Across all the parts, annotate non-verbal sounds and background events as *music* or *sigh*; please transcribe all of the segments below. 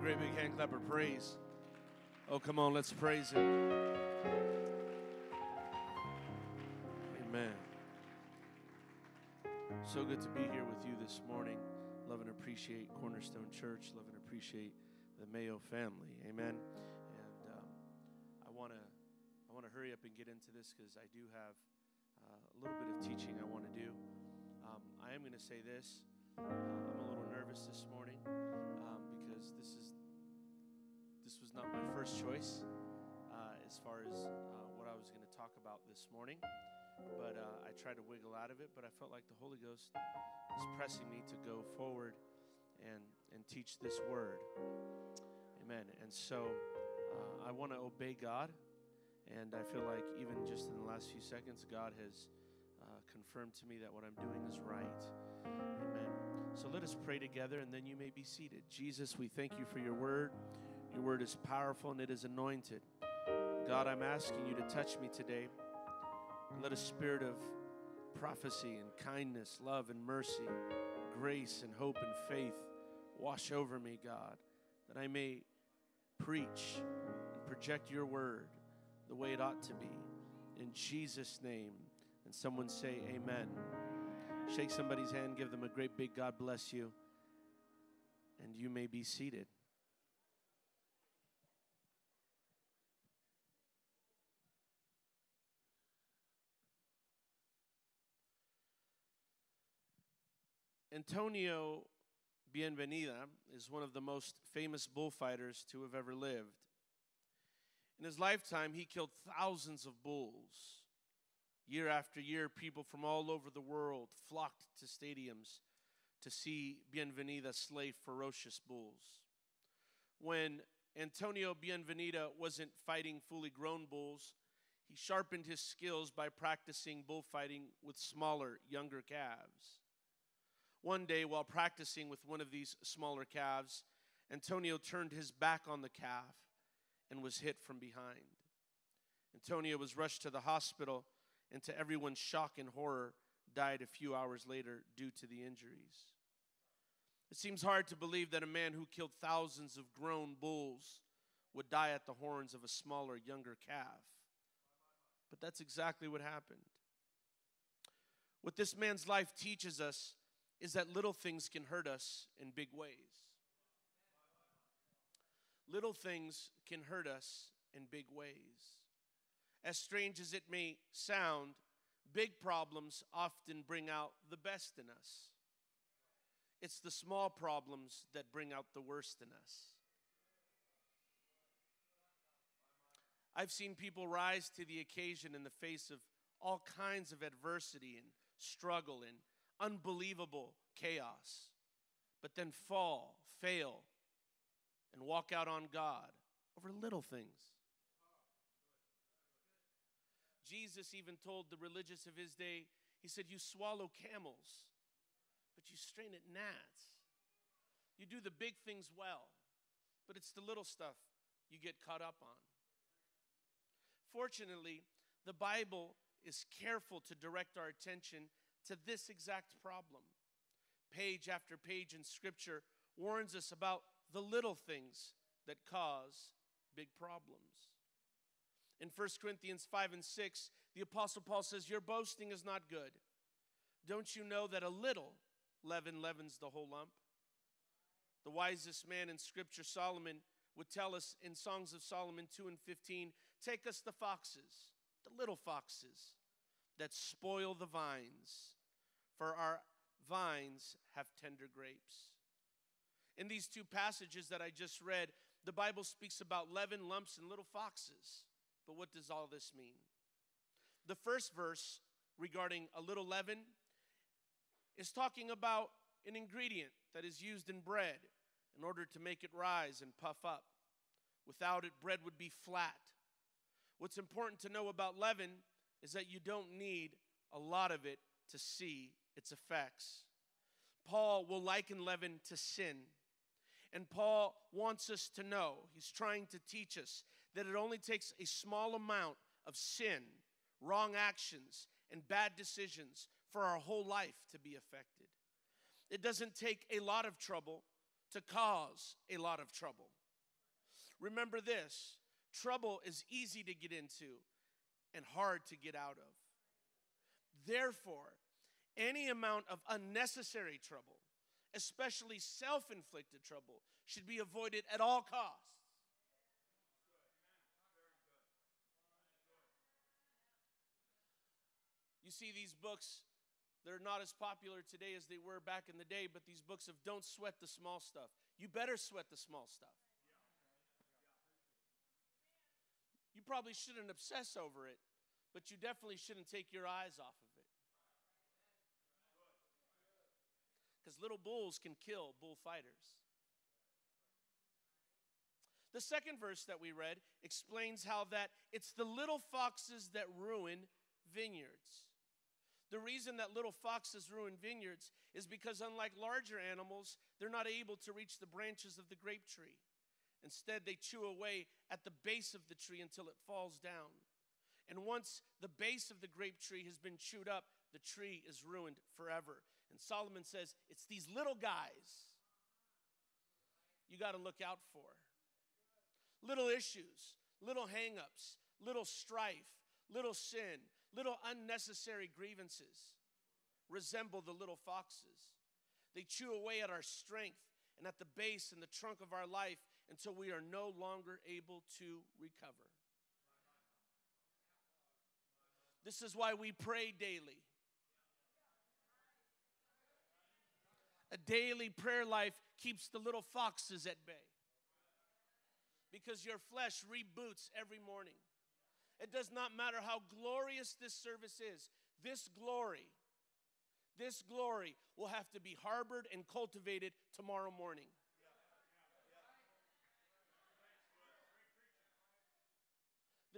great big hand clap of praise. Oh, come on, let's praise Him. Amen. So good to be here with you this morning. Love and appreciate Cornerstone Church. Love and appreciate the Mayo family. Amen. And um, I want to I want to hurry up and get into this because I do have uh, a little bit of teaching I want to do. Um, I am going to say this. Uh, I'm a little nervous this morning um, because this is was not my first choice uh, as far as uh, what I was going to talk about this morning. But uh, I tried to wiggle out of it, but I felt like the Holy Ghost was pressing me to go forward and, and teach this word. Amen. And so uh, I want to obey God. And I feel like even just in the last few seconds, God has uh, confirmed to me that what I'm doing is right. Amen. So let us pray together and then you may be seated. Jesus, we thank you for your word. Your word is powerful and it is anointed. God, I'm asking you to touch me today. Let a spirit of prophecy and kindness, love and mercy, grace and hope and faith wash over me, God, that I may preach and project your word the way it ought to be. In Jesus' name. And someone say, Amen. Shake somebody's hand, give them a great big God bless you, and you may be seated. Antonio Bienvenida is one of the most famous bullfighters to have ever lived. In his lifetime, he killed thousands of bulls. Year after year, people from all over the world flocked to stadiums to see Bienvenida slay ferocious bulls. When Antonio Bienvenida wasn't fighting fully grown bulls, he sharpened his skills by practicing bullfighting with smaller, younger calves. One day, while practicing with one of these smaller calves, Antonio turned his back on the calf and was hit from behind. Antonio was rushed to the hospital and, to everyone's shock and horror, died a few hours later due to the injuries. It seems hard to believe that a man who killed thousands of grown bulls would die at the horns of a smaller, younger calf. But that's exactly what happened. What this man's life teaches us is that little things can hurt us in big ways. Little things can hurt us in big ways. As strange as it may sound, big problems often bring out the best in us. It's the small problems that bring out the worst in us. I've seen people rise to the occasion in the face of all kinds of adversity and struggle and unbelievable chaos, but then fall, fail, and walk out on God over little things. Jesus even told the religious of his day, He said, You swallow camels, but you strain at gnats. You do the big things well, but it's the little stuff you get caught up on. Fortunately, the Bible is careful to direct our attention to this exact problem. Page after page in Scripture warns us about the little things that cause big problems. In 1 Corinthians 5 and 6, the Apostle Paul says, Your boasting is not good. Don't you know that a little leaven leavens the whole lump? The wisest man in Scripture, Solomon, would tell us in Songs of Solomon 2 and 15 Take us the foxes, the little foxes that spoil the vines, for our vines have tender grapes. In these two passages that I just read, the Bible speaks about leaven, lumps, and little foxes. But what does all this mean? The first verse regarding a little leaven is talking about an ingredient that is used in bread in order to make it rise and puff up. Without it, bread would be flat. What's important to know about leaven is that you don't need a lot of it to see its effects. Paul will liken leaven to sin. And Paul wants us to know, he's trying to teach us, that it only takes a small amount of sin, wrong actions, and bad decisions for our whole life to be affected. It doesn't take a lot of trouble to cause a lot of trouble. Remember this trouble is easy to get into and hard to get out of. Therefore, any amount of unnecessary trouble, especially self inflicted trouble, should be avoided at all costs. You see, these books, they're not as popular today as they were back in the day, but these books of don't sweat the small stuff. You better sweat the small stuff. You probably shouldn't obsess over it, but you definitely shouldn't take your eyes off of it. Because little bulls can kill bullfighters. The second verse that we read explains how that it's the little foxes that ruin vineyards. The reason that little foxes ruin vineyards is because, unlike larger animals, they're not able to reach the branches of the grape tree. Instead, they chew away at the base of the tree until it falls down. And once the base of the grape tree has been chewed up, the tree is ruined forever. And Solomon says, It's these little guys you got to look out for. Little issues, little hangups, little strife, little sin, little unnecessary grievances resemble the little foxes. They chew away at our strength and at the base and the trunk of our life until we are no longer able to recover. This is why we pray daily. A daily prayer life keeps the little foxes at bay because your flesh reboots every morning. It does not matter how glorious this service is. This glory, this glory will have to be harbored and cultivated tomorrow morning.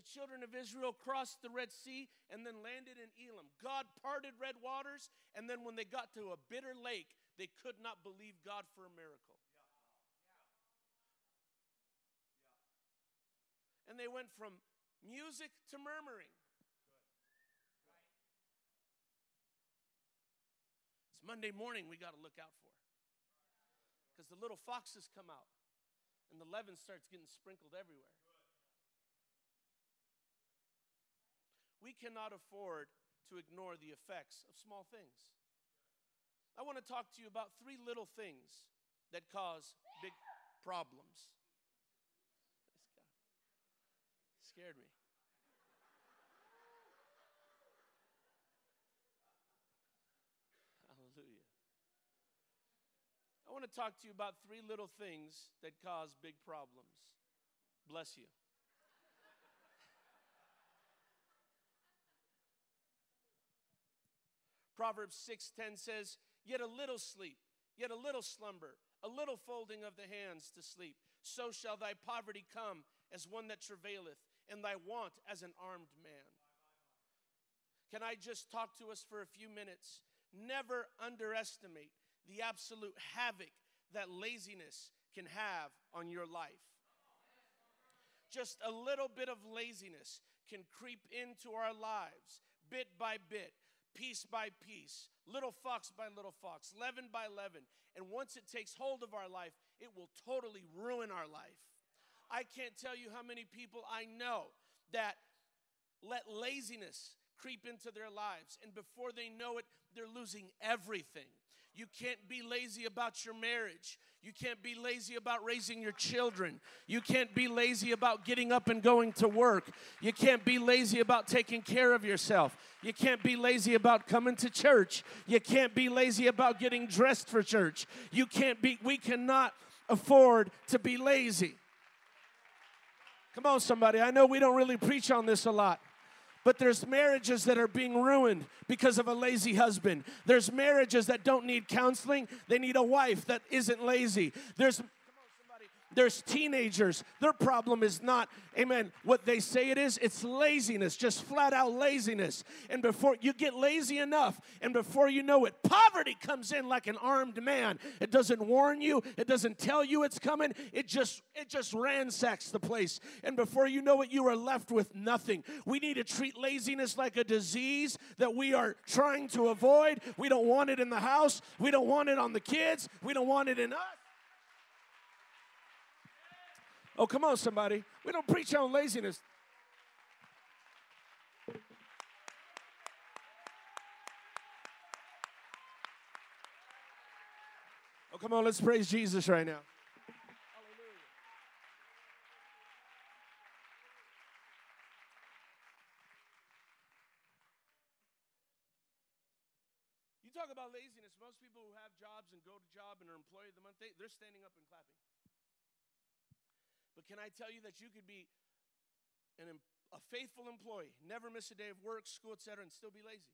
The children of Israel crossed the Red Sea and then landed in Elam. God parted red waters, and then when they got to a bitter lake, they could not believe God for a miracle. And they went from music to murmuring. It's Monday morning we got to look out for. Because the little foxes come out and the leaven starts getting sprinkled everywhere. We cannot afford to ignore the effects of small things. I want to talk to you about three little things that cause big problems. Scared me. Hallelujah. I want to talk to you about three little things that cause big problems. Bless you. Proverbs 6:10 says, "Yet a little sleep, yet a little slumber, a little folding of the hands to sleep, so shall thy poverty come as one that travaileth, and thy want as an armed man. Can I just talk to us for a few minutes? Never underestimate the absolute havoc that laziness can have on your life. Just a little bit of laziness can creep into our lives bit by bit, piece by piece, little fox by little fox, leaven by leaven. And once it takes hold of our life, it will totally ruin our life. I can't tell you how many people I know that let laziness creep into their lives, and before they know it, they're losing everything. You can't be lazy about your marriage. You can't be lazy about raising your children. You can't be lazy about getting up and going to work. You can't be lazy about taking care of yourself. You can't be lazy about coming to church. You can't be lazy about getting dressed for church. You can't be, we cannot afford to be lazy. Come on, somebody. I know we don't really preach on this a lot. But there's marriages that are being ruined because of a lazy husband. There's marriages that don't need counseling. They need a wife that isn't lazy. There's there's teenagers. Their problem is not, amen, what they say it is. It's laziness, just flat out laziness. And before you get lazy enough, and before you know it, poverty comes in like an armed man. It doesn't warn you, it doesn't tell you it's coming. It just it just ransacks the place. And before you know it, you are left with nothing. We need to treat laziness like a disease that we are trying to avoid. We don't want it in the house. We don't want it on the kids. We don't want it in us. Oh, come on, somebody. We don't preach on laziness. Oh, come on, let's praise Jesus right now. You talk about laziness. Most people who have jobs and go to job and are employee of the month, they, they're standing up and clapping. But can I tell you that you could be an, a faithful employee, never miss a day of work, school, etc., and still be lazy?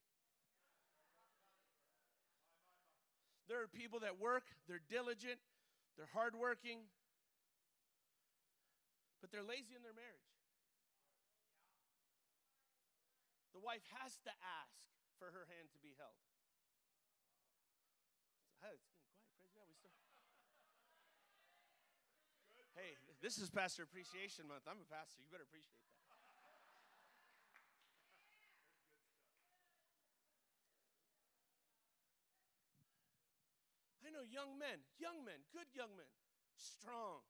There are people that work, they're diligent, they're hardworking, but they're lazy in their marriage. The wife has to ask for her hand to be held. Hey, it's getting quiet. Praise God. We still. Hey, this is Pastor Appreciation Month. I'm a pastor. You better appreciate that. I know young men, young men, good young men, strong.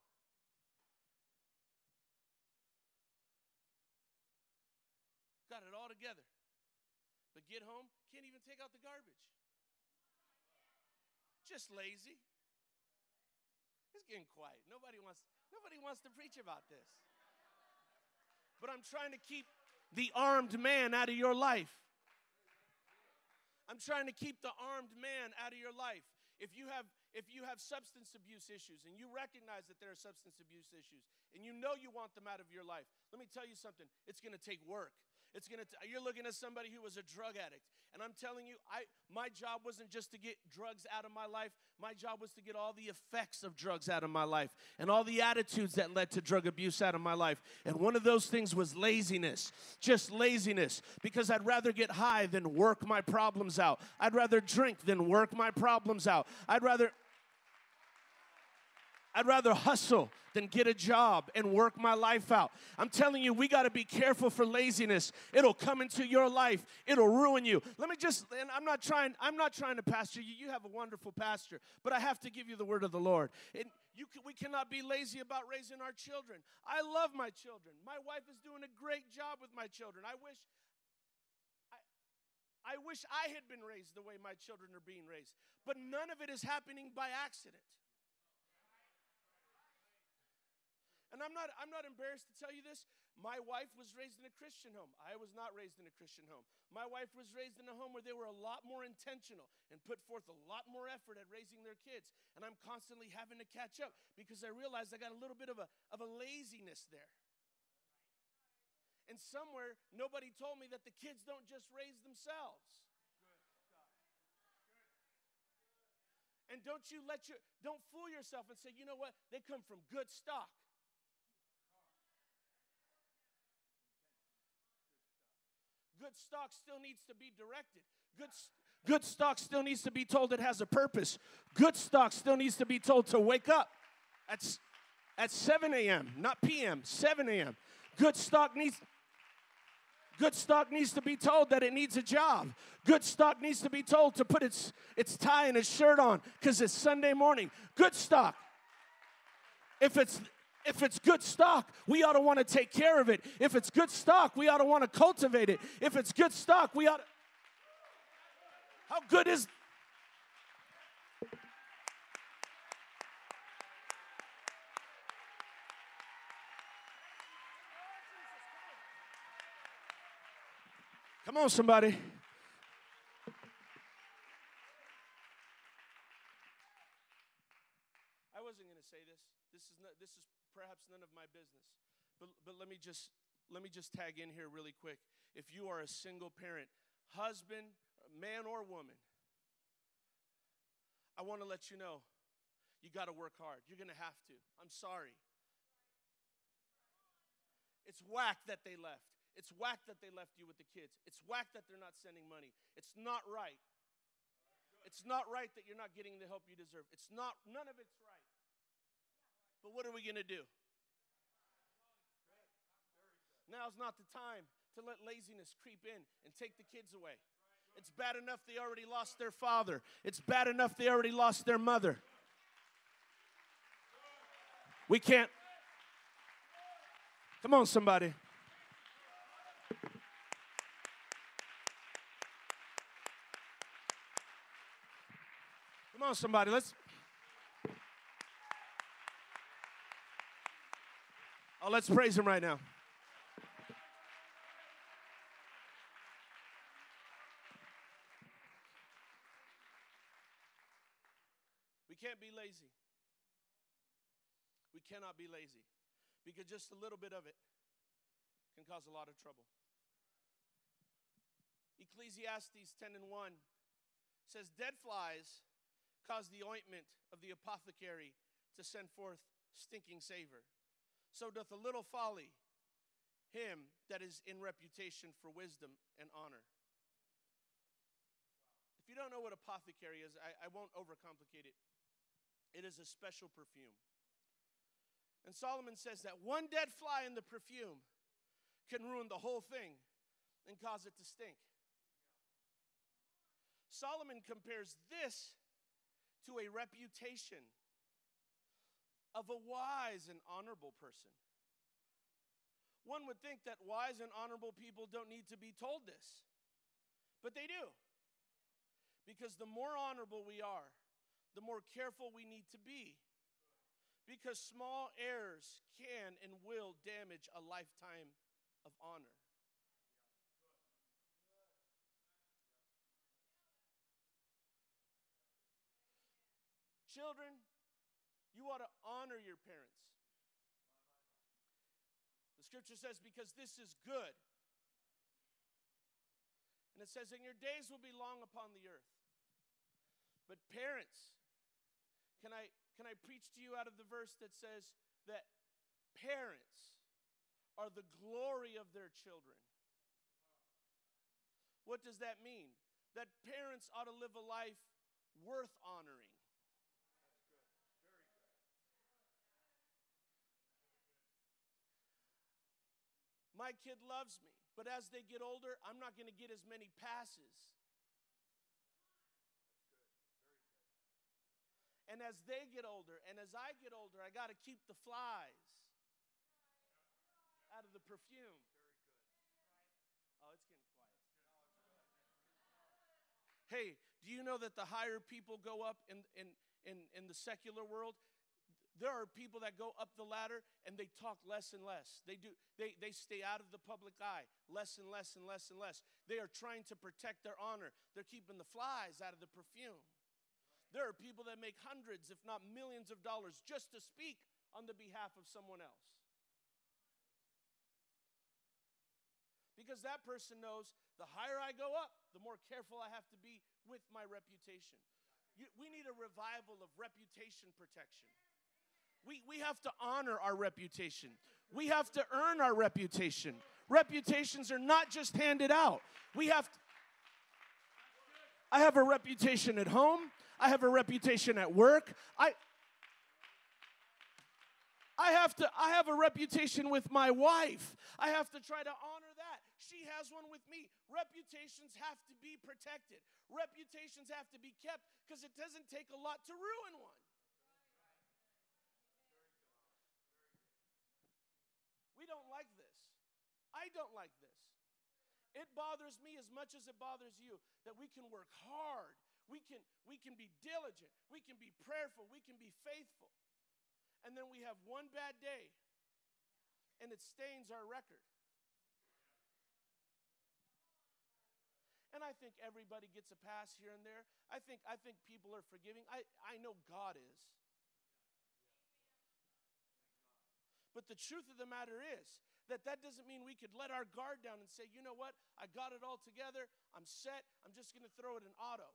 Got it all together. But get home, can't even take out the garbage just lazy. It's getting quiet. Nobody wants, nobody wants to preach about this. But I'm trying to keep the armed man out of your life. I'm trying to keep the armed man out of your life. If you have if you have substance abuse issues and you recognize that there are substance abuse issues and you know you want them out of your life, let me tell you something. It's going to take work. It's gonna. You're looking at somebody who was a drug addict, and I'm telling you, I my job wasn't just to get drugs out of my life. My job was to get all the effects of drugs out of my life, and all the attitudes that led to drug abuse out of my life. And one of those things was laziness, just laziness, because I'd rather get high than work my problems out. I'd rather drink than work my problems out. I'd rather I'd rather hustle than get a job and work my life out. I'm telling you, we got to be careful for laziness. It'll come into your life. It'll ruin you. Let me just and I'm not trying I'm not trying to pastor you. You have a wonderful pastor, but I have to give you the word of the Lord. And you can, we cannot be lazy about raising our children. I love my children. My wife is doing a great job with my children. I wish I, I wish I had been raised the way my children are being raised. But none of it is happening by accident. And I'm not, I'm not embarrassed to tell you this. My wife was raised in a Christian home. I was not raised in a Christian home. My wife was raised in a home where they were a lot more intentional and put forth a lot more effort at raising their kids. And I'm constantly having to catch up because I realized I got a little bit of a, of a laziness there. And somewhere, nobody told me that the kids don't just raise themselves. And don't you let your, don't fool yourself and say, you know what, they come from good stock. Good stock still needs to be directed. Good, good stock still needs to be told it has a purpose. Good stock still needs to be told to wake up at, at 7 a.m., not p.m., 7 a.m. Good stock needs. Good stock needs to be told that it needs a job. Good stock needs to be told to put its, its tie and its shirt on because it's Sunday morning. Good stock. If it's if it's good stock, we ought to want to take care of it. If it's good stock, we ought to want to cultivate it. If it's good stock, we ought to. How good is. Come on, somebody. I wasn't going to say this. This is not, this is perhaps none of my business. But, but let me just let me just tag in here really quick. If you are a single parent, husband, man or woman, I want to let you know you got to work hard. You're going to have to. I'm sorry. It's whack that they left. It's whack that they left you with the kids. It's whack that they're not sending money. It's not right. It's not right that you're not getting the help you deserve. It's not, none of it's right. But what are we going to do? Now's not the time to let laziness creep in and take the kids away. It's bad enough they already lost their father, it's bad enough they already lost their mother. We can't Come on, somebody. Come on, somebody. Let's. Let's praise him right now. We can't be lazy. We cannot be lazy because just a little bit of it can cause a lot of trouble. Ecclesiastes 10 and 1 says, Dead flies cause the ointment of the apothecary to send forth stinking savor. So doth a little folly him that is in reputation for wisdom and honor. If you don't know what apothecary is, I, I won't overcomplicate it. It is a special perfume. And Solomon says that one dead fly in the perfume can ruin the whole thing and cause it to stink. Solomon compares this to a reputation of a wise and honorable person. One would think that wise and honorable people don't need to be told this, but they do. Because the more honorable we are, the more careful we need to be. Because small errors can and will damage a lifetime of honor. Children, you ought to honor your parents. The scripture says, because this is good. And it says, and your days will be long upon the earth. But parents, can I, can I preach to you out of the verse that says that parents are the glory of their children? What does that mean? That parents ought to live a life worth honoring. My kid loves me, but as they get older, I'm not going to get as many passes. And as they get older, and as I get older, I got to keep the flies out of the perfume. Oh, it's getting quiet. Hey, do you know that the higher people go up in, in, in, in the secular world, there are people that go up the ladder and they talk less and less. They do they, they stay out of the public eye less and less and less and less. They are trying to protect their honor. They're keeping the flies out of the perfume. There are people that make hundreds, if not millions of dollars just to speak on the behalf of someone else. Because that person knows the higher I go up, the more careful I have to be with my reputation. You, we need a revival of reputation protection. We, we have to honor our reputation. We have to earn our reputation. Reputations are not just handed out. We have to, I have a reputation at home. I have a reputation at work. I I have to I have a reputation with my wife. I have to try to honor that. She has one with me. Reputations have to be protected. Reputations have to be kept because it doesn't take a lot to ruin one. don't like this. I don't like this. It bothers me as much as it bothers you that we can work hard. We can, we can be diligent. We can be prayerful. We can be faithful. And then we have one bad day and it stains our record. And I think everybody gets a pass here and there. I think, I think people are forgiving. I, I know God is. But the truth of the matter is that that doesn't mean we could let our guard down and say, you know what, I got it all together, I'm set, I'm just going to throw it in auto.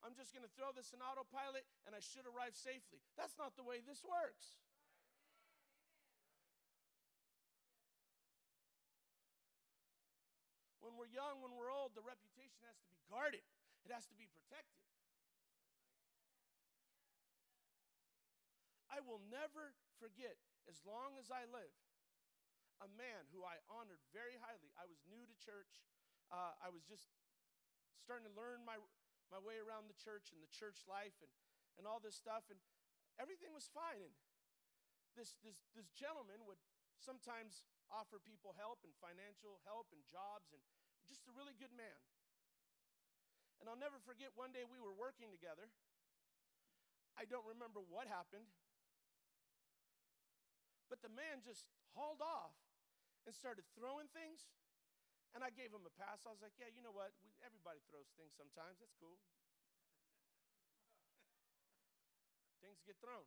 I'm just going to throw this in autopilot and I should arrive safely. That's not the way this works. When we're young, when we're old, the reputation has to be guarded, it has to be protected. I will never forget, as long as I live, a man who I honored very highly. I was new to church. Uh, I was just starting to learn my, my way around the church and the church life and, and all this stuff. And everything was fine. And this, this, this gentleman would sometimes offer people help and financial help and jobs and just a really good man. And I'll never forget one day we were working together. I don't remember what happened, but the man just hauled off and started throwing things. And I gave him a pass. I was like, yeah, you know what? We, everybody throws things sometimes. That's cool. *laughs* things get thrown.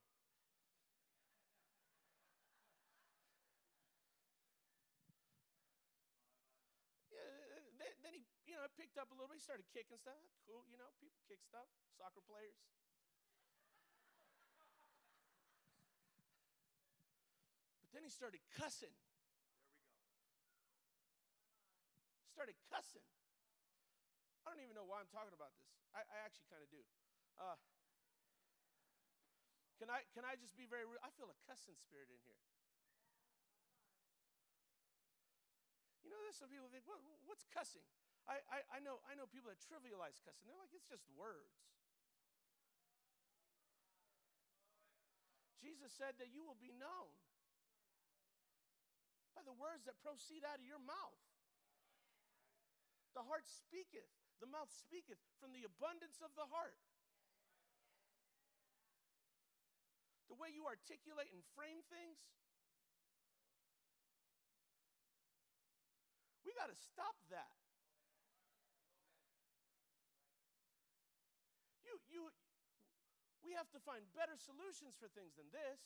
Yeah, then he, you know, picked up a little bit. He started kicking stuff. Cool, you know, people kick stuff. Soccer players. Then he started cussing. There we go. Started cussing. I don't even know why I'm talking about this. I, I actually kind of do. Uh, can I can I just be very real? I feel a cussing spirit in here. You know, there's some people think, what, what's cussing? I, I, I, know, I know people that trivialize cussing. They're like, it's just words. Jesus said that you will be known by the words that proceed out of your mouth. The heart speaketh, the mouth speaketh from the abundance of the heart. The way you articulate and frame things We got to stop that. You, you, we have to find better solutions for things than this.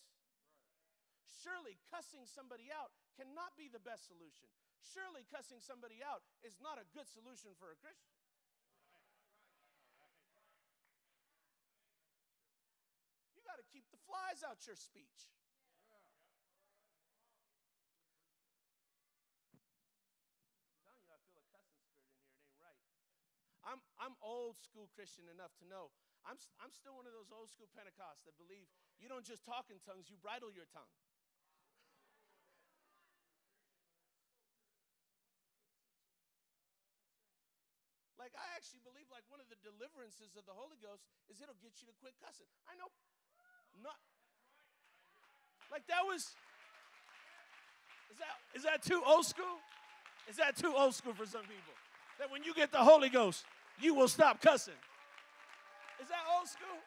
Surely cussing somebody out cannot be the best solution. Surely cussing somebody out is not a good solution for a Christian. You got to keep the flies out your speech. I'm, I'm old school Christian enough to know I'm, I'm still one of those old school Pentecosts that believe you don't just talk in tongues, you bridle your tongue. Like I actually believe like one of the deliverances of the Holy Ghost is it'll get you to quit cussing. I know not like that was is that is that too old school? Is that too old school for some people? That when you get the Holy Ghost, you will stop cussing. Is that old school?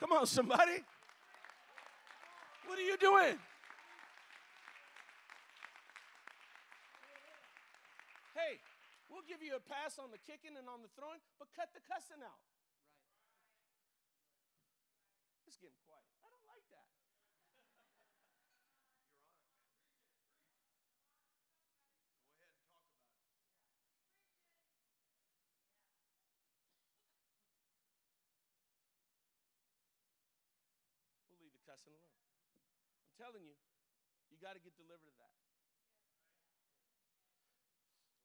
Come on, somebody. What are you doing? Hey, we'll give you a pass on the kicking and on the throwing, but cut the cussing out. Right. It's getting quiet. I don't like that. We'll leave the cussing alone. I'm telling you, you got to get delivered of that.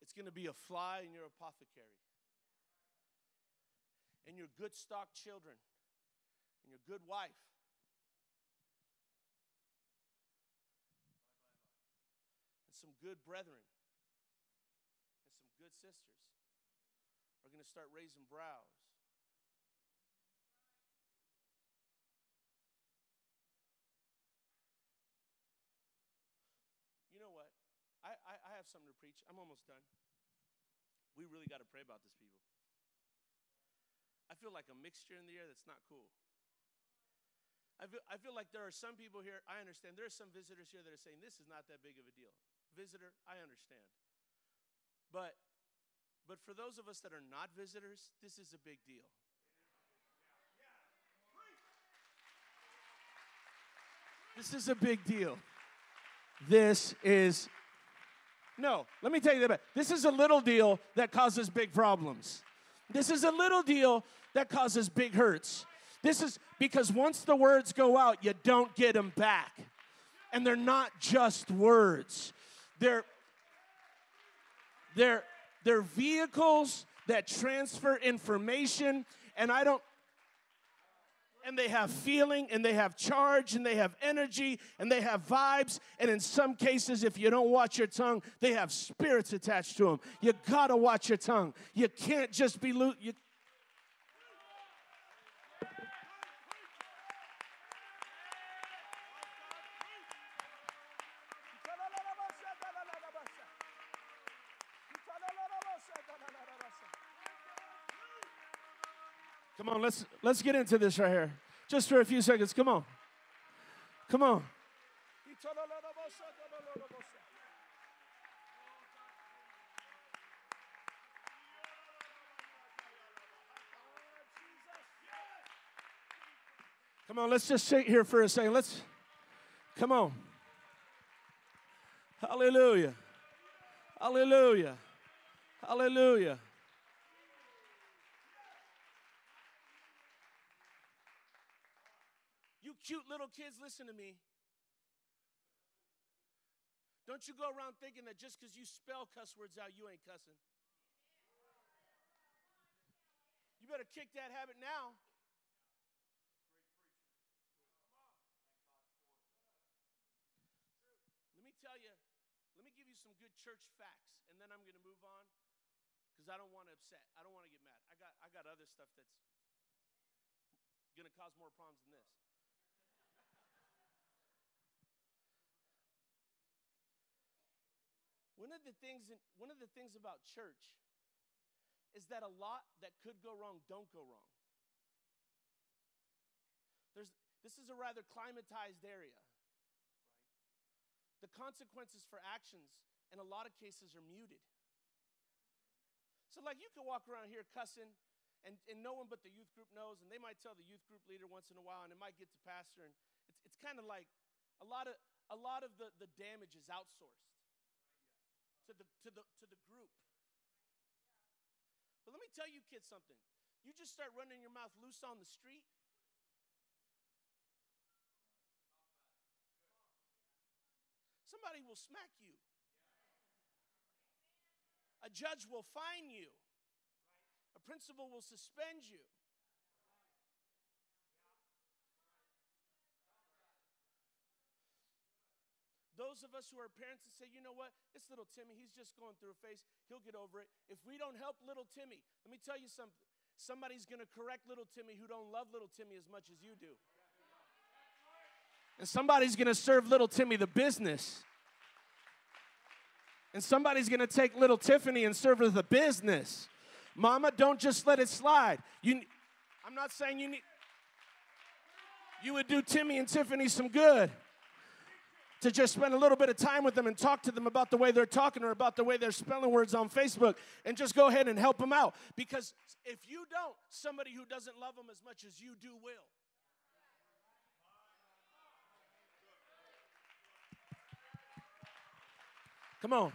It's going to be a fly in your apothecary. And your good stock children, and your good wife. And some good brethren, and some good sisters are going to start raising brows have something to preach. I'm almost done. We really got to pray about this, people. I feel like a mixture in the air that's not cool. I feel, I feel like there are some people here, I understand. There are some visitors here that are saying, this is not that big of a deal. Visitor, I understand. But, but for those of us that are not visitors, this is a big deal. This is a big deal. This is no, let me tell you that. This is a little deal that causes big problems. This is a little deal that causes big hurts. This is because once the words go out, you don't get them back. And they're not just words. They're they're they're vehicles that transfer information and I don't and they have feeling and they have charge and they have energy and they have vibes. And in some cases, if you don't watch your tongue, they have spirits attached to them. You gotta watch your tongue. You can't just be loose. Let's let's get into this right here. Just for a few seconds. Come on. Come on. Come on, let's just sit here for a second. Let's come on. Hallelujah. Hallelujah. Hallelujah. You cute little kids, listen to me. Don't you go around thinking that just because you spell cuss words out, you ain't cussing. You better kick that habit now. Let me tell you, let me give you some good church facts, and then I'm going to move on because I don't want to upset. I don't want to get mad. I got, I got other stuff that's going to cause more problems than this. One of the things, one of the things about church is that a lot that could go wrong don't go wrong. There's, this is a rather climatized area. The consequences for actions, in a lot of cases, are muted. So, like, you can walk around here cussing, and, and no one but the youth group knows, and they might tell the youth group leader once in a while, and it might get to pastor, and it's, it's kind of like a lot of, a lot of the, the damage is outsourced to the, to, the, to the group. But let me tell you kids something. You just start running your mouth loose on the street. Somebody will smack you. A judge will fine you. A principal will suspend you. Those of us who are parents and say, you know what, this little Timmy, he's just going through a phase, he'll get over it. If we don't help little Timmy, let me tell you something. Somebody's to correct little Timmy who don't love little Timmy as much as you do. And somebody's to serve little Timmy the business. And somebody's to take little Tiffany and serve her the business. Mama, don't just let it slide. You, I'm not saying you need. You would do Timmy and Tiffany some good to just spend a little bit of time with them and talk to them about the way they're talking or about the way they're spelling words on Facebook and just go ahead and help them out. Because if you don't, somebody who doesn't love them as much as you do will. Come on.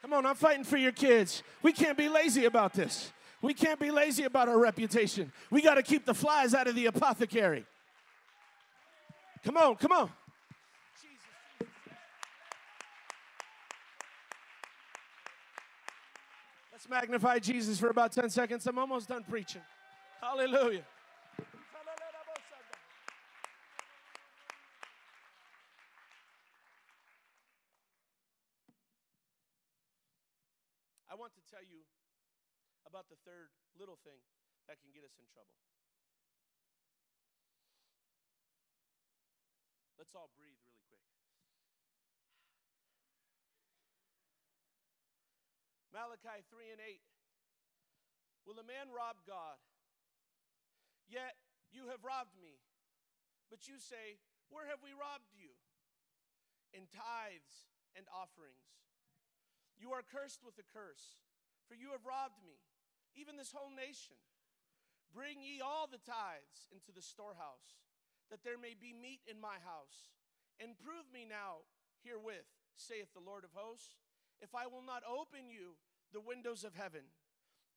Come on, I'm fighting for your kids. We can't be lazy about this. We can't be lazy about our reputation. We got to keep the flies out of the apothecary. Come on, come on. Let's magnify Jesus for about 10 seconds. I'm almost done preaching. Hallelujah. I want to tell you about the third little thing that can get us in trouble. Let's all breathe really quick. Malachi 3 and 8. Will a man rob God? Yet you have robbed me. But you say, Where have we robbed you? In tithes and offerings. You are cursed with a curse, for you have robbed me even this whole nation. Bring ye all the tithes into the storehouse, that there may be meat in my house. And prove me now herewith, saith the Lord of hosts, if I will not open you the windows of heaven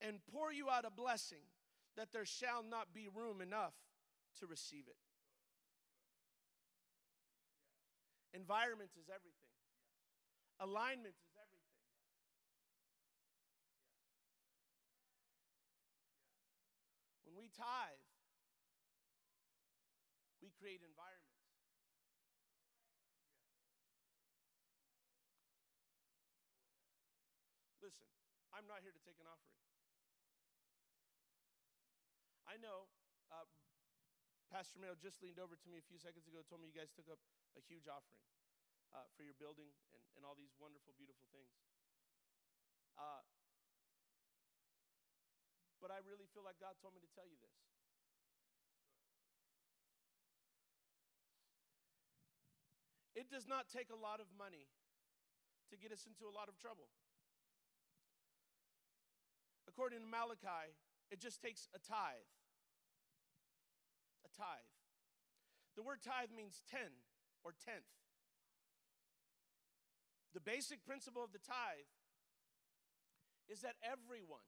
and pour you out a blessing, that there shall not be room enough to receive it. Environment is everything, alignment is we tithe, we create environments. Listen, I'm not here to take an offering. I know uh, Pastor Mayo just leaned over to me a few seconds ago, told me you guys took up a huge offering uh, for your building and, and all these wonderful, beautiful things. Uh, but I really feel like God told me to tell you this. It does not take a lot of money to get us into a lot of trouble. According to Malachi, it just takes a tithe. A tithe. The word tithe means ten or tenth. The basic principle of the tithe is that everyone,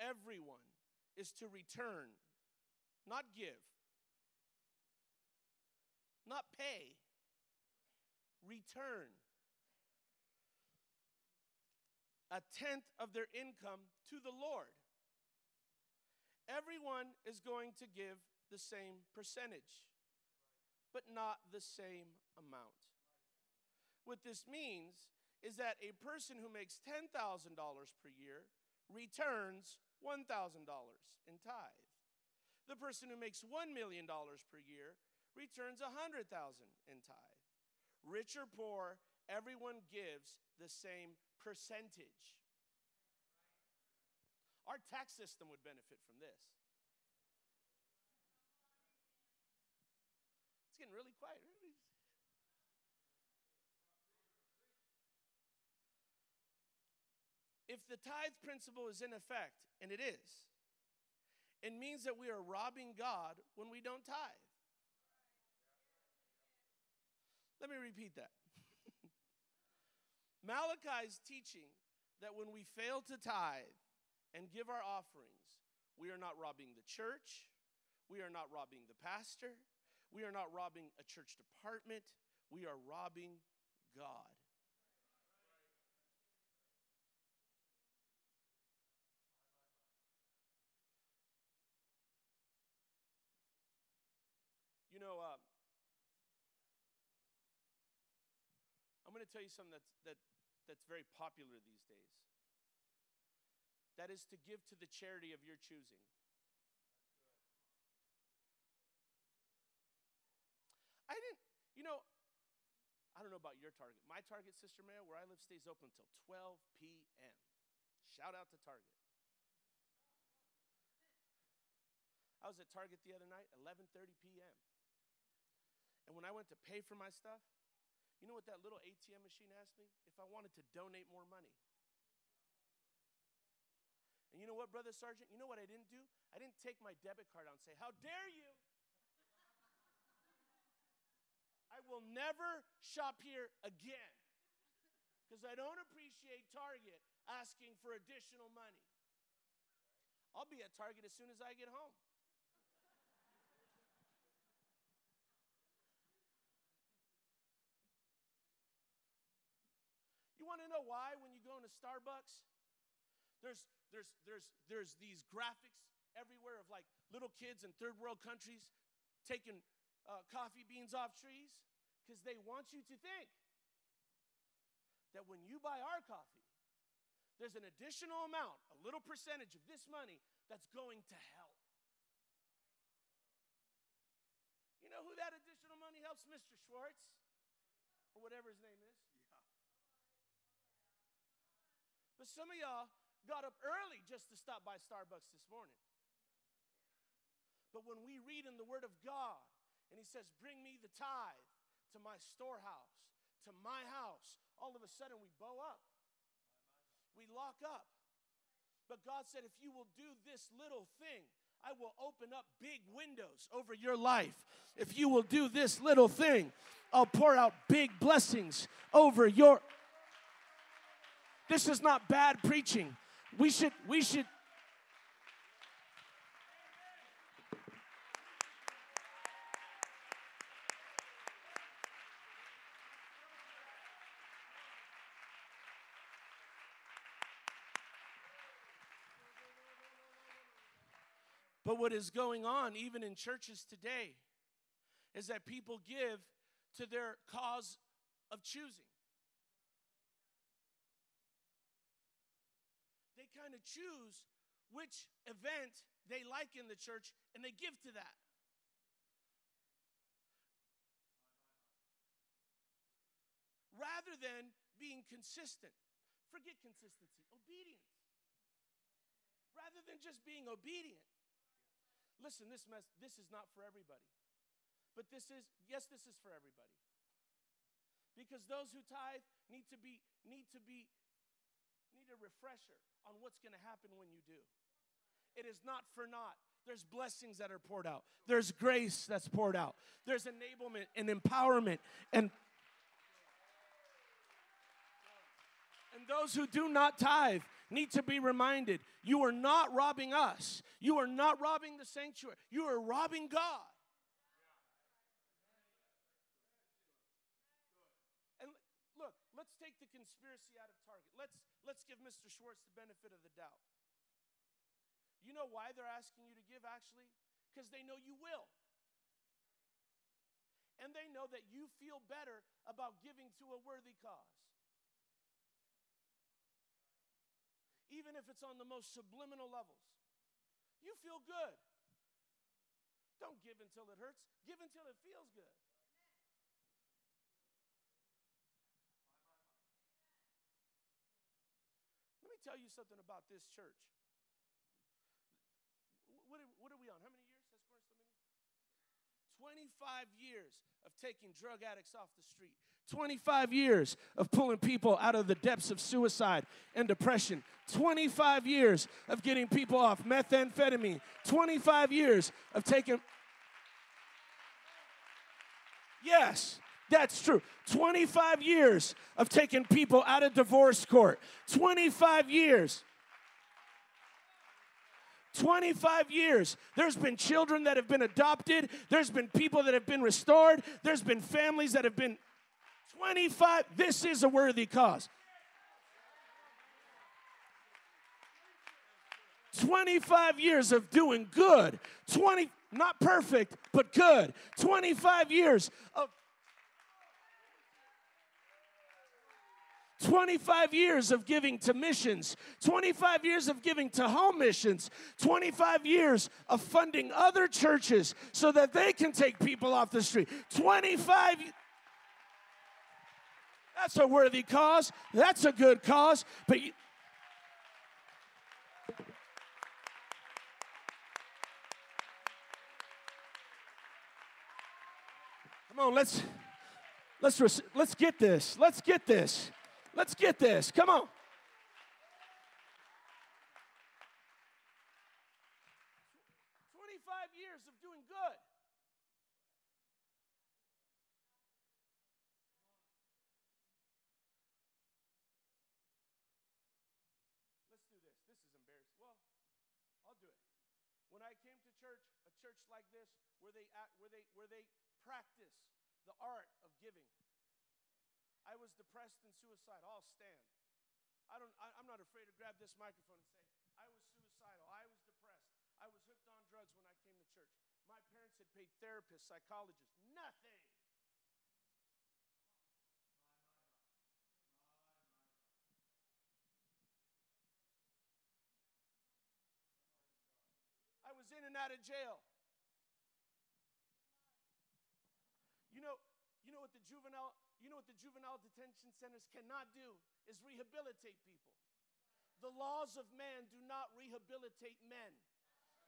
everyone is to return, not give, not pay, return a tenth of their income to the Lord. Everyone is going to give the same percentage, but not the same amount. What this means is that a person who makes $10,000 per year returns $1,000 in tithe. The person who makes $1 million per year returns 100,000 in tithe. Rich or poor, everyone gives the same percentage. Our tax system would benefit from this. It's getting really quiet. If the tithe principle is in effect, and it is, it means that we are robbing God when we don't tithe. Let me repeat that. *laughs* Malachi is teaching that when we fail to tithe and give our offerings, we are not robbing the church, we are not robbing the pastor, we are not robbing a church department, we are robbing God. You know, uh, I'm going tell you something that's, that, that's very popular these days. That is to give to the charity of your choosing. I didn't, you know, I don't know about your Target. My Target, Sister Mayo, where I live, stays open until 12 p.m. Shout out to Target. I was at Target the other night, 11:30 p.m. And when I went to pay for my stuff, you know what that little ATM machine asked me? If I wanted to donate more money. And you know what, Brother Sergeant? You know what I didn't do? I didn't take my debit card out and say, How dare you? I will never shop here again because I don't appreciate Target asking for additional money. I'll be at Target as soon as I get home. Want to know why when you go into Starbucks? There's, there's, there's, there's these graphics everywhere of like little kids in third world countries taking uh, coffee beans off trees because they want you to think that when you buy our coffee, there's an additional amount, a little percentage of this money that's going to help. You know who that additional money helps? Mr. Schwartz, or whatever his name is. But some of y'all got up early just to stop by Starbucks this morning. But when we read in the Word of God, and He says, Bring me the tithe to my storehouse, to my house, all of a sudden we bow up. We lock up. But God said, If you will do this little thing, I will open up big windows over your life. If you will do this little thing, I'll pour out big blessings over your this is not bad preaching. We should, we should. But what is going on, even in churches today, is that people give to their cause of choosing. Of choose which event they like in the church and they give to that. Rather than being consistent. Forget consistency, obedience. Rather than just being obedient. Listen, this mess this is not for everybody. But this is yes, this is for everybody. Because those who tithe need to be need to be a refresher on what's going to happen when you do. It is not for naught. There's blessings that are poured out. There's grace that's poured out. There's enablement and empowerment and And those who do not tithe need to be reminded you are not robbing us. You are not robbing the sanctuary. You are robbing God. And look, let's take the conspiracy out of Target. Let's give Mr. Schwartz the benefit of the doubt. You know why they're asking you to give, actually? Because they know you will. And they know that you feel better about giving to a worthy cause. Even if it's on the most subliminal levels, you feel good. Don't give until it hurts, give until it feels good. Let me tell you something about this church what are, what are we on? How many years has Cornerstone been here? 25 years of taking drug addicts off the street. 25 years of pulling people out of the depths of suicide and depression. 25 years of getting people off methamphetamine. 25 years of taking. Yes, that's true. 25 years of taking people out of divorce court. 25 years 25 years. There's been children that have been adopted, there's been people that have been restored, there's been families that have been 25. This is a worthy cause. 25 years of doing good. 20 not perfect, but good. 25 years of 25 years of giving to missions, 25 years of giving to home missions, 25 years of funding other churches so that they can take people off the street. 25 That's a worthy cause. That's a good cause, but you, Come on, let's let's let's get this. Let's get this. Let's get this. Come on. Twenty-five years of doing good. Let's do this. This is embarrassing. Well, I'll do it. When I came to church, a church like this, where they act, where they where they practice the art of giving. I was depressed and suicidal. I'll stand. I don't, I, I'm not afraid to grab this microphone and say, I was suicidal. I was depressed. I was hooked on drugs when I came to church. My parents had paid therapists, psychologists, nothing. I was in and out of jail. You know, you know what the juvenile know what the juvenile detention centers cannot do is rehabilitate people. The laws of man do not rehabilitate men.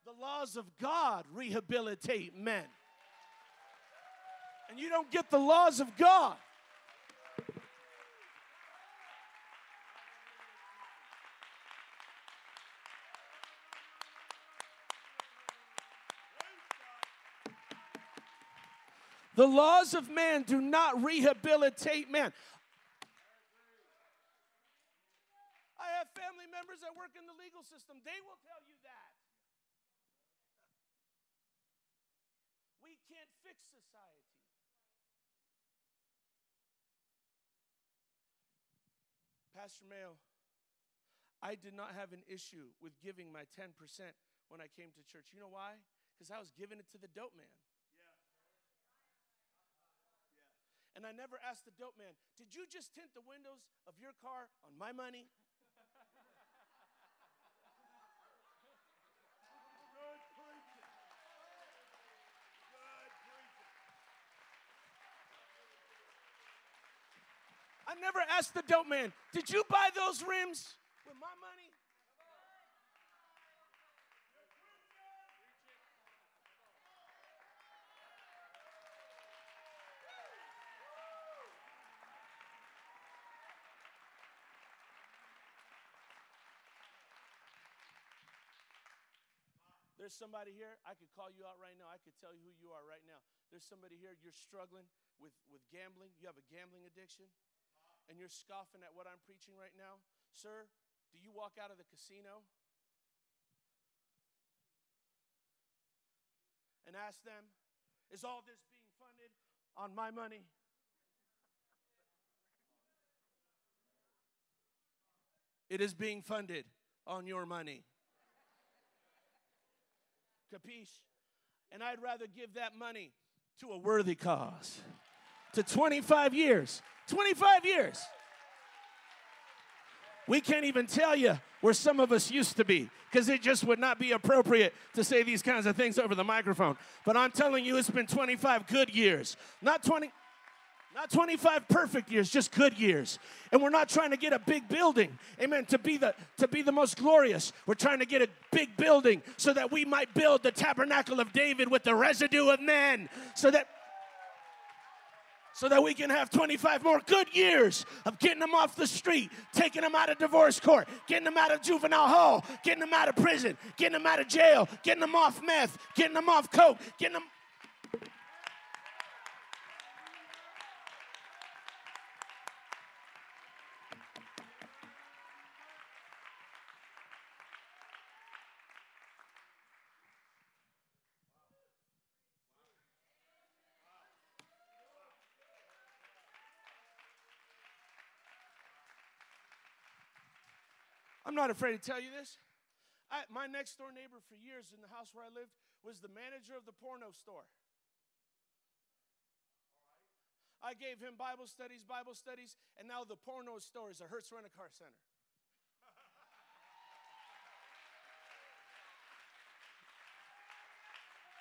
The laws of God rehabilitate men. And you don't get the laws of God The laws of man do not rehabilitate man. I have family members that work in the legal system. They will tell you that. We can't fix society. Pastor Mayo, I did not have an issue with giving my 10% when I came to church. You know why? Because I was giving it to the dope man. And I never asked the dope man, Did you just tint the windows of your car on my money? *laughs* I never asked the dope man, did you buy those rims with my money? There's somebody here, I could call you out right now. I could tell you who you are right now. There's somebody here, you're struggling with, with gambling. You have a gambling addiction, and you're scoffing at what I'm preaching right now. Sir, do you walk out of the casino and ask them, Is all this being funded on my money? It is being funded on your money. Capiche? And I'd rather give that money to a worthy cause. To 25 years. 25 years. We can't even tell you where some of us used to be because it just would not be appropriate to say these kinds of things over the microphone. But I'm telling you, it's been 25 good years, not 20. Not 25 perfect years, just good years. And we're not trying to get a big building, amen, to be the to be the most glorious. We're trying to get a big building so that we might build the tabernacle of David with the residue of men. So that so that we can have 25 more good years of getting them off the street, taking them out of divorce court, getting them out of juvenile hall, getting them out of prison, getting them out of jail, getting them off meth, getting them off coke, getting them I'm not afraid to tell you this. I, my next door neighbor for years in the house where I lived was the manager of the porno store. I gave him Bible studies, Bible studies, and now the porno store is a Hertz Rent a Car Center.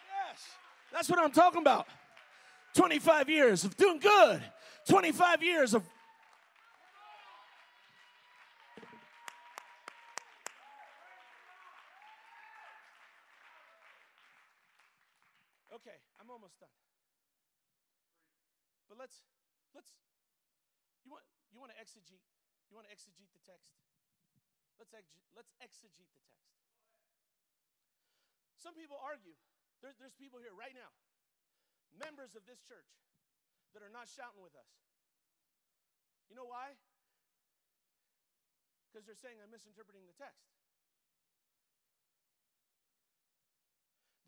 yes, that's what I'm talking about. 25 years of doing good, 25 years of almost done. But let's let's you want you want to exegete you want to exegete the text. Let's ex, let's exegete the text. Some people argue. There's, there's people here right now, members of this church, that are not shouting with us. You know why? Because they're saying I'm misinterpreting the text.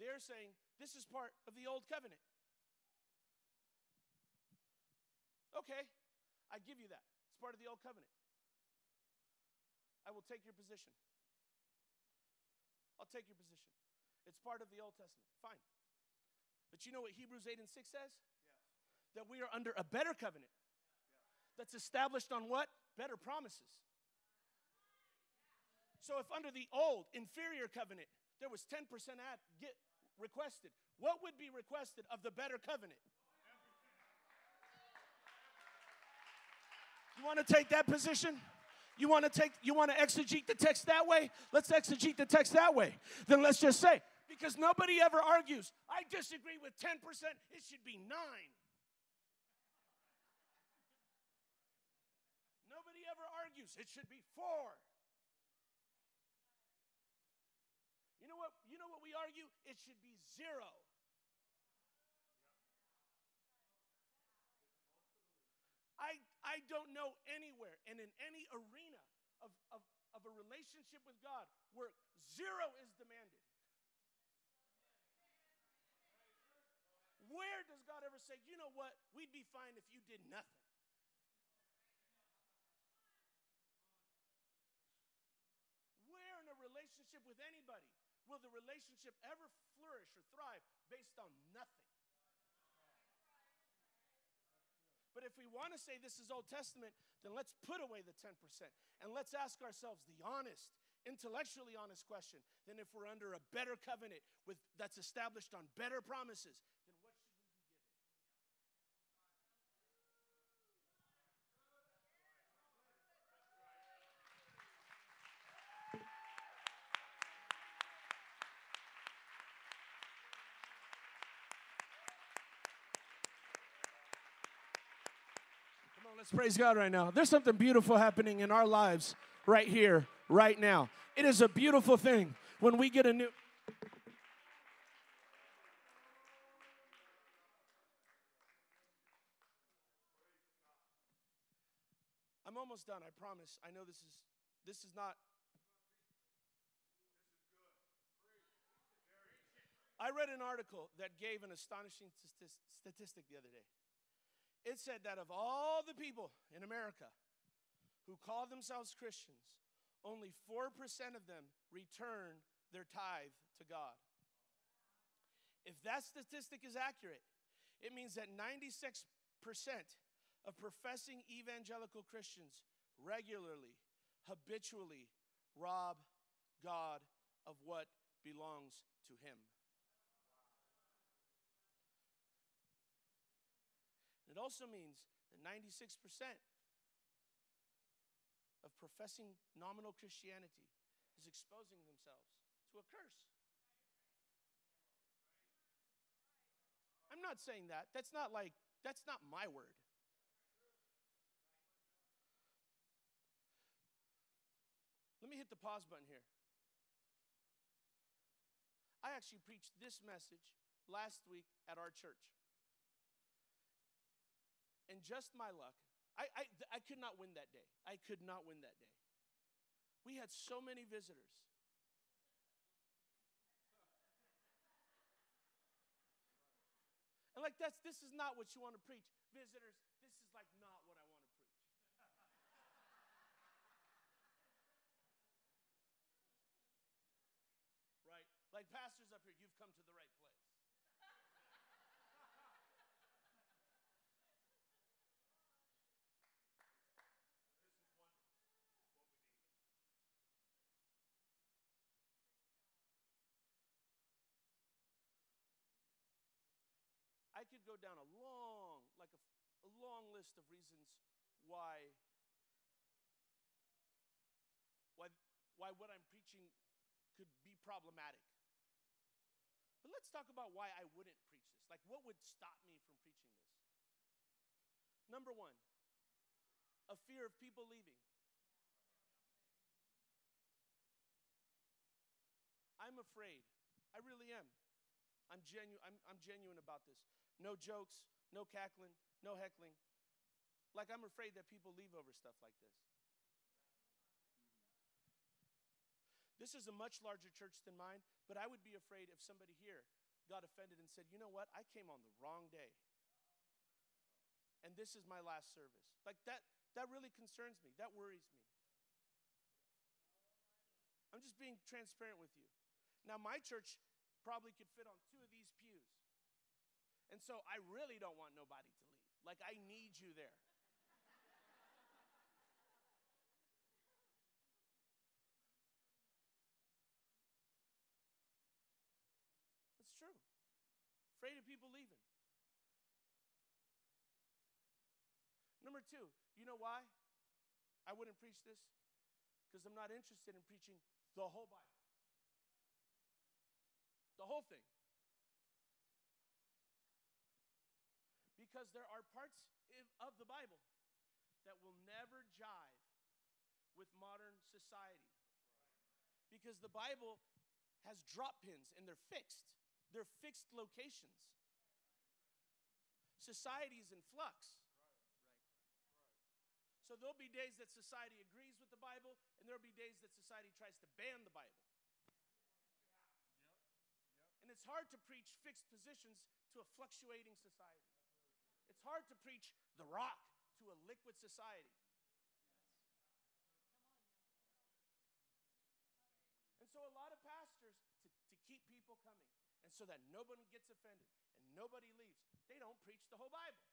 They're saying this is part of the old covenant. Okay, I give you that. It's part of the old covenant. I will take your position. I'll take your position. It's part of the Old Testament. Fine. But you know what Hebrews 8 and 6 says? Yes. That we are under a better covenant that's established on what? Better promises. So if under the old, inferior covenant, there was 10% at, get, requested. What would be requested of the better covenant? You want to take that position? You want to take you want to exegete the text that way? Let's exegete the text that way. Then let's just say because nobody ever argues, I disagree with 10%, it should be 9. Nobody ever argues, it should be 4. You know what? You? It should be zero. I, I don't know anywhere and in any arena of, of, of a relationship with God where zero is demanded. Where does God ever say, you know what, we'd be fine if you did nothing? Where in a relationship with anybody will the relationship ever flourish or thrive based on nothing? But if we want to say this is Old Testament, then let's put away the 10% and let's ask ourselves the honest, intellectually honest question. Then if we're under a better covenant with that's established on better promises, then what should we be giving? Let's praise God right now. There's something beautiful happening in our lives right here, right now. It is a beautiful thing when we get a new. I'm almost done, I promise. I know this is this is not I read an article that gave an astonishing statistic the other day. It said that of all the people in America who call themselves Christians, only 4% of them return their tithe to God. If that statistic is accurate, it means that 96% of professing evangelical Christians regularly, habitually rob God of what belongs to Him. It also means that 96% of professing nominal Christianity is exposing themselves to a curse. I'm not saying that. That's not like, that's not my word. Let me hit the pause button here. I actually preached this message last week at our church. And just my luck, I, I, I could not win that day. I could not win that day. We had so many visitors. And like that's this is not what you want to preach. Visitors, this is like not what I want to preach. right? Like pastors up here, you've come to the right I could go down a long, like a, a long list of reasons why, why, why what I'm preaching could be problematic. But let's talk about why I wouldn't preach this. Like, what would stop me from preaching this? Number one, a fear of people leaving. I'm afraid. I really am. I'm, genu- I'm, I'm genuine about this. No jokes, no cackling, no heckling. Like I'm afraid that people leave over stuff like this. This is a much larger church than mine, but I would be afraid if somebody here got offended and said, you know what, I came on the wrong day. And this is my last service. Like that, that really concerns me. That worries me. I'm just being transparent with you. Now, my church probably could fit on two of these. And so I really don't want nobody to leave. Like, I need you there. It's true. Afraid of people leaving. Number two, you know why I wouldn't preach this? Because I'm not interested in preaching the whole Bible, the whole thing. Because there are parts of the Bible that will never jive with modern society. Because the Bible has drop pins and they're fixed, they're fixed locations. Society is in flux. So there'll be days that society agrees with the Bible, and there'll be days that society tries to ban the Bible. And it's hard to preach fixed positions to a fluctuating society. Hard to preach the rock to a liquid society. And so, a lot of pastors, to, to keep people coming, and so that nobody gets offended and nobody leaves, they don't preach the whole Bible.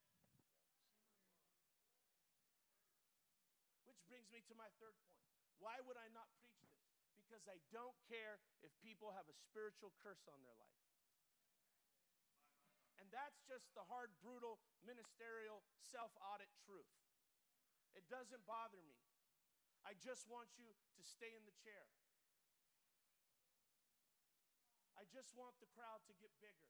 Which brings me to my third point. Why would I not preach this? Because I don't care if people have a spiritual curse on their life. And that's just the hard, brutal, ministerial, self audit truth. It doesn't bother me. I just want you to stay in the chair. I just want the crowd to get bigger.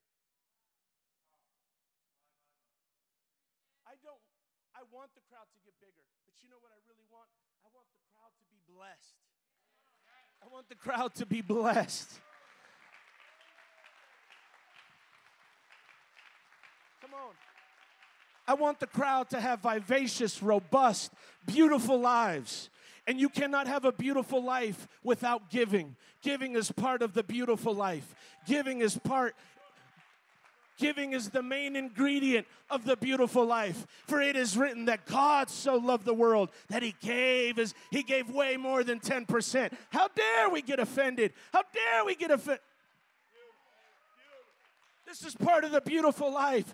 I don't I want the crowd to get bigger. But you know what I really want? I want the crowd to be blessed. I want the crowd to be blessed. Come on. I want the crowd to have vivacious, robust, beautiful lives. And you cannot have a beautiful life without giving. Giving is part of the beautiful life. Giving is part Giving is the main ingredient of the beautiful life. For it is written that God so loved the world that he gave his, he gave way more than 10%. How dare we get offended? How dare we get offended? This is part of the beautiful life.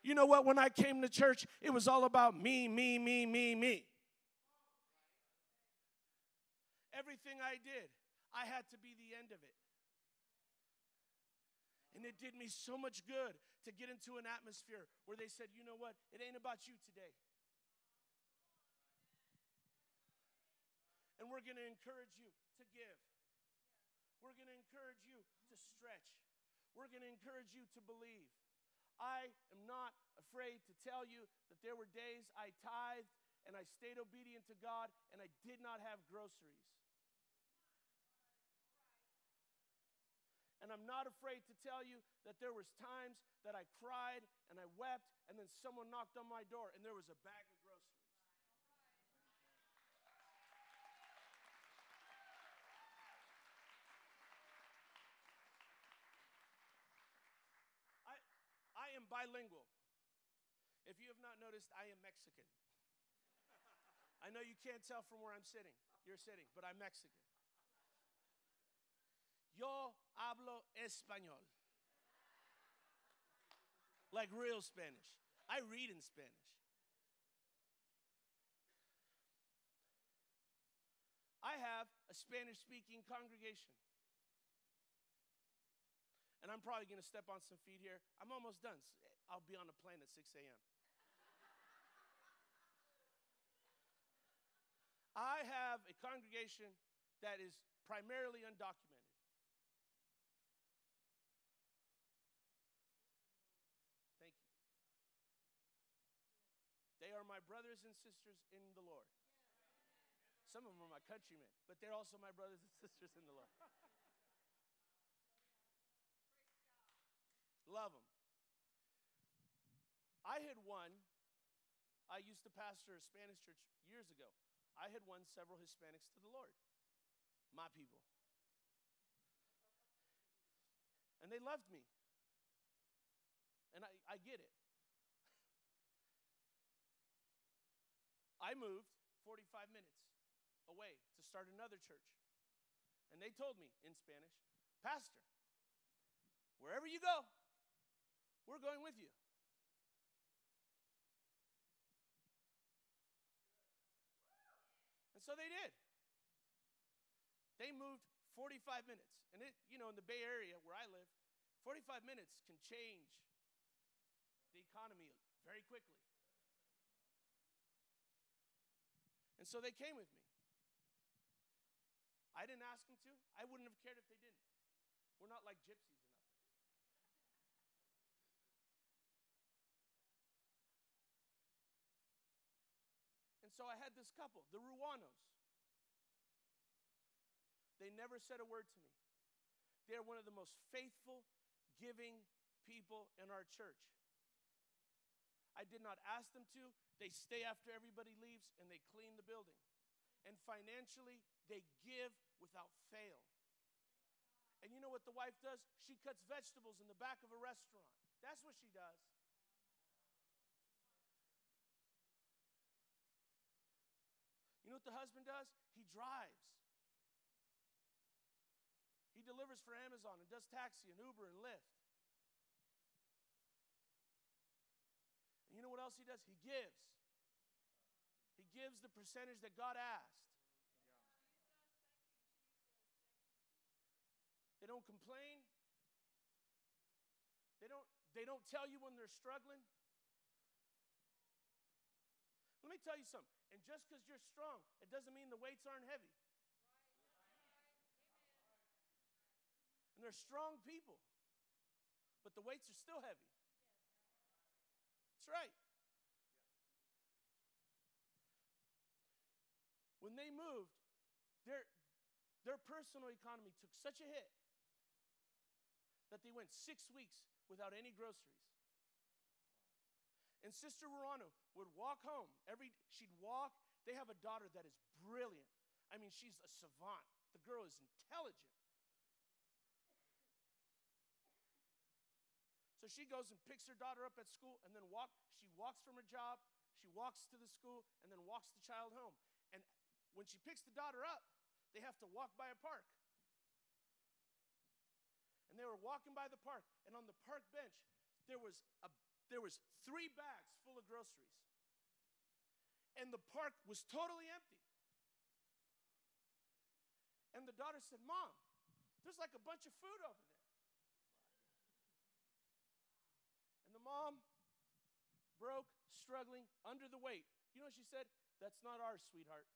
You know what? When I came to church, it was all about me, me, me, me, me. Everything I did, I had to be the end of it. And it did me so much good to get into an atmosphere where they said, you know what? It ain't about you today. And we're going to encourage you to give. We're going to encourage you stretch. We're going to encourage you to believe. I am not afraid to tell you that there were days I tithed and I stayed obedient to God and I did not have groceries. And I'm not afraid to tell you that there was times that I cried and I wept and then someone knocked on my door and there was a bag of groceries. I, I am bilingual. If you have not noticed, I am Mexican. *laughs* I know you can't tell from where I'm sitting. You're sitting, but I'm Mexican. Yo hablo español. Like real Spanish. I read in Spanish. I have a Spanish speaking congregation. And I'm probably going to step on some feet here. I'm almost done. I'll be on a plane at 6 a.m. I have a congregation that is primarily undocumented. Thank you. They are my brothers and sisters in the Lord. Some of them are my countrymen, but they're also my brothers and *laughs* sisters in the Lord. Love them. I had won, I used to pastor a Spanish church years ago. I had won several Hispanics to the Lord, my people. And they loved me. And I, I get it. I moved 45 minutes away to start another church. And they told me in Spanish, Pastor, wherever you go, we're going with you. And so they did. They moved 45 minutes. And it, you know, in the Bay Area where I live, 45 minutes can change the economy very quickly. And so they came with me. I didn't ask them to. I wouldn't have cared if they didn't. We're not like gypsies or nothing. So I had this couple, the Ruanos. They never said a word to me. They're one of the most faithful, giving people in our church. I did not ask them to. They stay after everybody leaves and they clean the building. And financially, they give without fail. And you know what the wife does? She cuts vegetables in the back of a restaurant. That's what she does. You know what the husband does? He drives. He delivers for Amazon and does taxi and Uber and Lyft. you know what else he does? He gives. He gives the percentage that God asked. They don't complain. They don't, they don't tell you when they're struggling. Let me tell you something. And just because you're strong, it doesn't mean the weights aren't heavy. And they're strong people, but the weights are still heavy. That's right. When they moved, their, their personal economy took such a hit that they went six weeks without any groceries. And Sister Verano would walk home every she'd walk. They have a daughter that is brilliant. I mean, she's a savant. The girl is intelligent. So she goes and picks her daughter up at school and then walk she walks from her job, she walks to the school and then walks the child home. And when she picks the daughter up, they have to walk by a park. And they were walking by the park, and on the park bench, there was, a, there was three bags full of groceries. And the park was totally empty. And the daughter said, Mom, there's like a bunch of food over there. And the mom, broke, struggling, under the weight. You know what she said? That's not ours, sweetheart.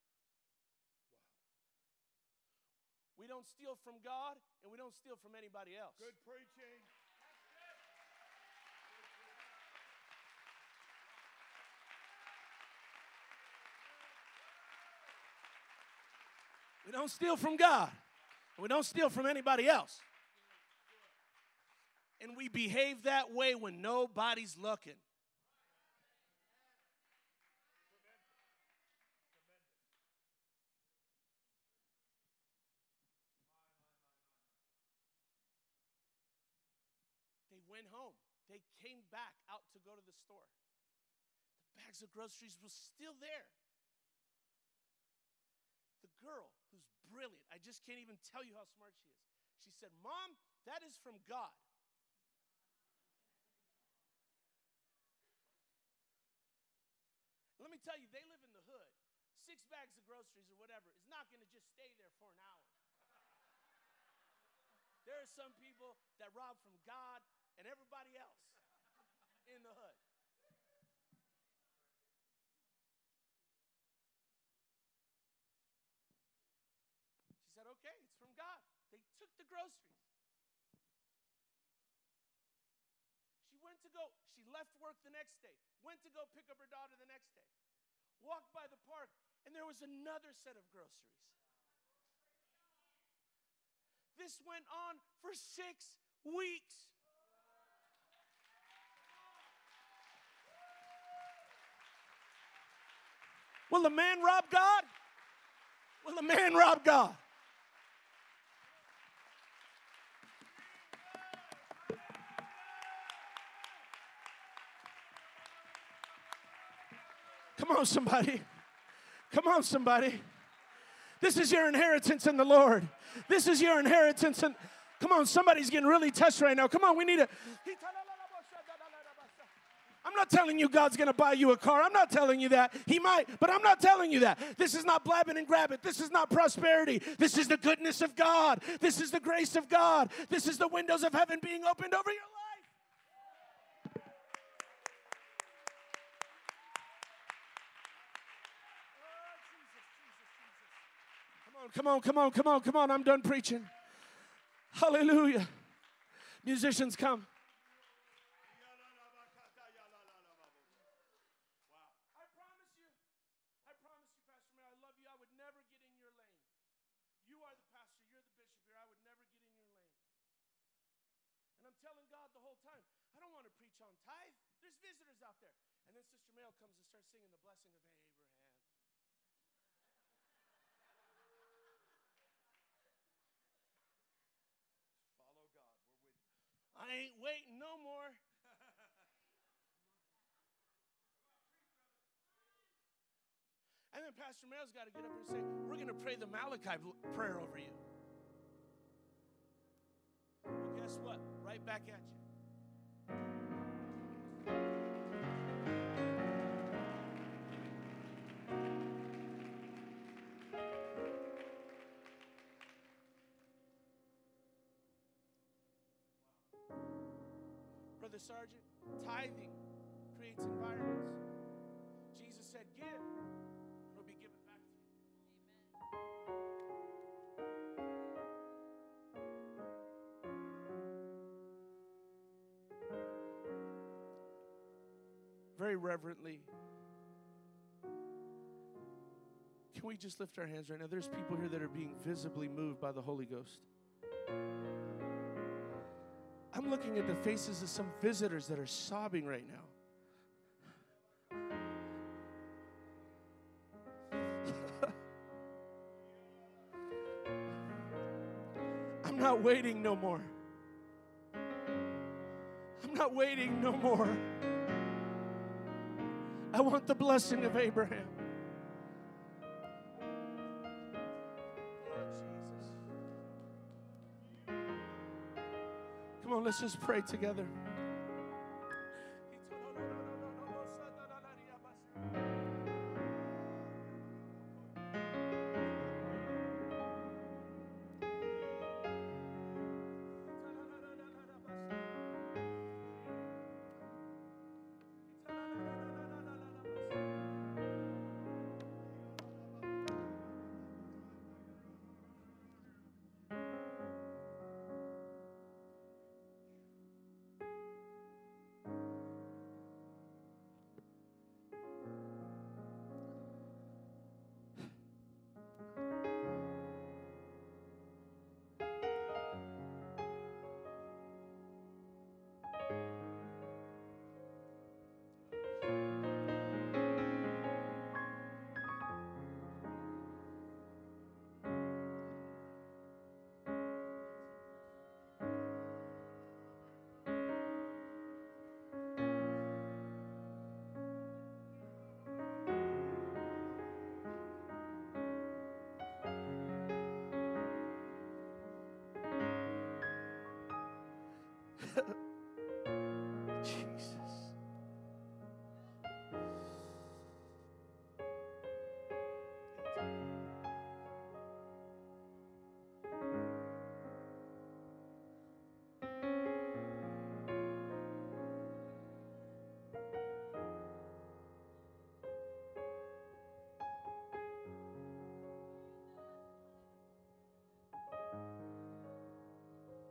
We don't steal from God and we don't steal from anybody else. Good preaching. We don't steal from God. We don't steal from anybody else. And we behave that way when nobody's looking. They went home. They came back out to go to the store. The bags of groceries were still there. The girl, brilliant, I just can't even tell you how smart she is. She said, Mom, that is from God. Let me tell you, they live in the hood. Six bags of groceries or whatever is not going to just stay there for an hour. There are some people that rob from God and everybody else in the hood. She said, okay, it's from God. They took the groceries. She went to go, she left work the next day, went to go pick up her daughter the next day, walked by the park, and there was another set of groceries. This went on for six weeks. Will a man rob God? Will a man rob God? Come on, somebody. Come on, somebody. This is your inheritance in the Lord. This is your inheritance. And come on, somebody's getting really touched right now. Come on, we need to. I'm not telling you God's going to buy you a car. I'm not telling you that. He might, but I'm not telling you that. This is not blabbing and grab it. This is not prosperity. This is the goodness of God. This is the grace of God. This is the windows of heaven being opened over your life. Come on, come on, come on, come on. I'm done preaching. Hallelujah. Musicians, come. I promise you, I promise you, Pastor Mayo, I love you. I would never get in your lane. You are the pastor, you're the bishop here. I would never get in your lane. And I'm telling God the whole time, I don't want to preach on tithe. There's visitors out there. And then Sister Mail comes and starts singing the blessing of Abraham. Follow God. We're with you. I ain't waiting no more. And then Pastor Mail's got to get up and say, We're going to pray the Malachi prayer over you. Well, guess what? Right back at you. Brother Sergeant, tithing creates environments. Jesus said, Give, and it'll be given back to you. Amen. Very reverently. Can we just lift our hands right now? There's people here that are being visibly moved by the Holy Ghost. I'm looking at the faces of some visitors that are sobbing right now. *laughs* I'm not waiting no more. I'm not waiting no more. I want the blessing of Abraham. Let's just pray together.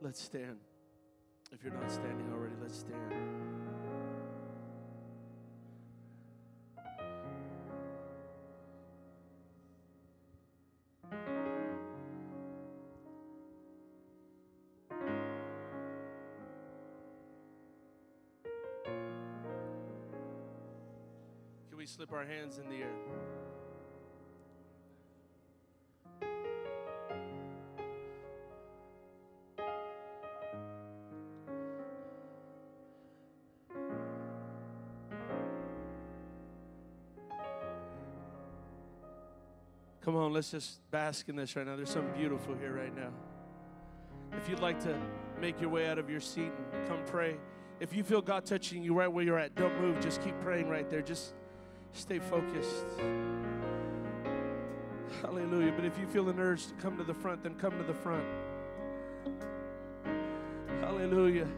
Let's stand. If you're not standing already, let's stand. Can we slip our hands in the air? On, let's just bask in this right now. There's something beautiful here right now. If you'd like to make your way out of your seat and come pray, if you feel God touching you right where you're at, don't move. Just keep praying right there. Just stay focused. Hallelujah. But if you feel an urge to come to the front, then come to the front. Hallelujah.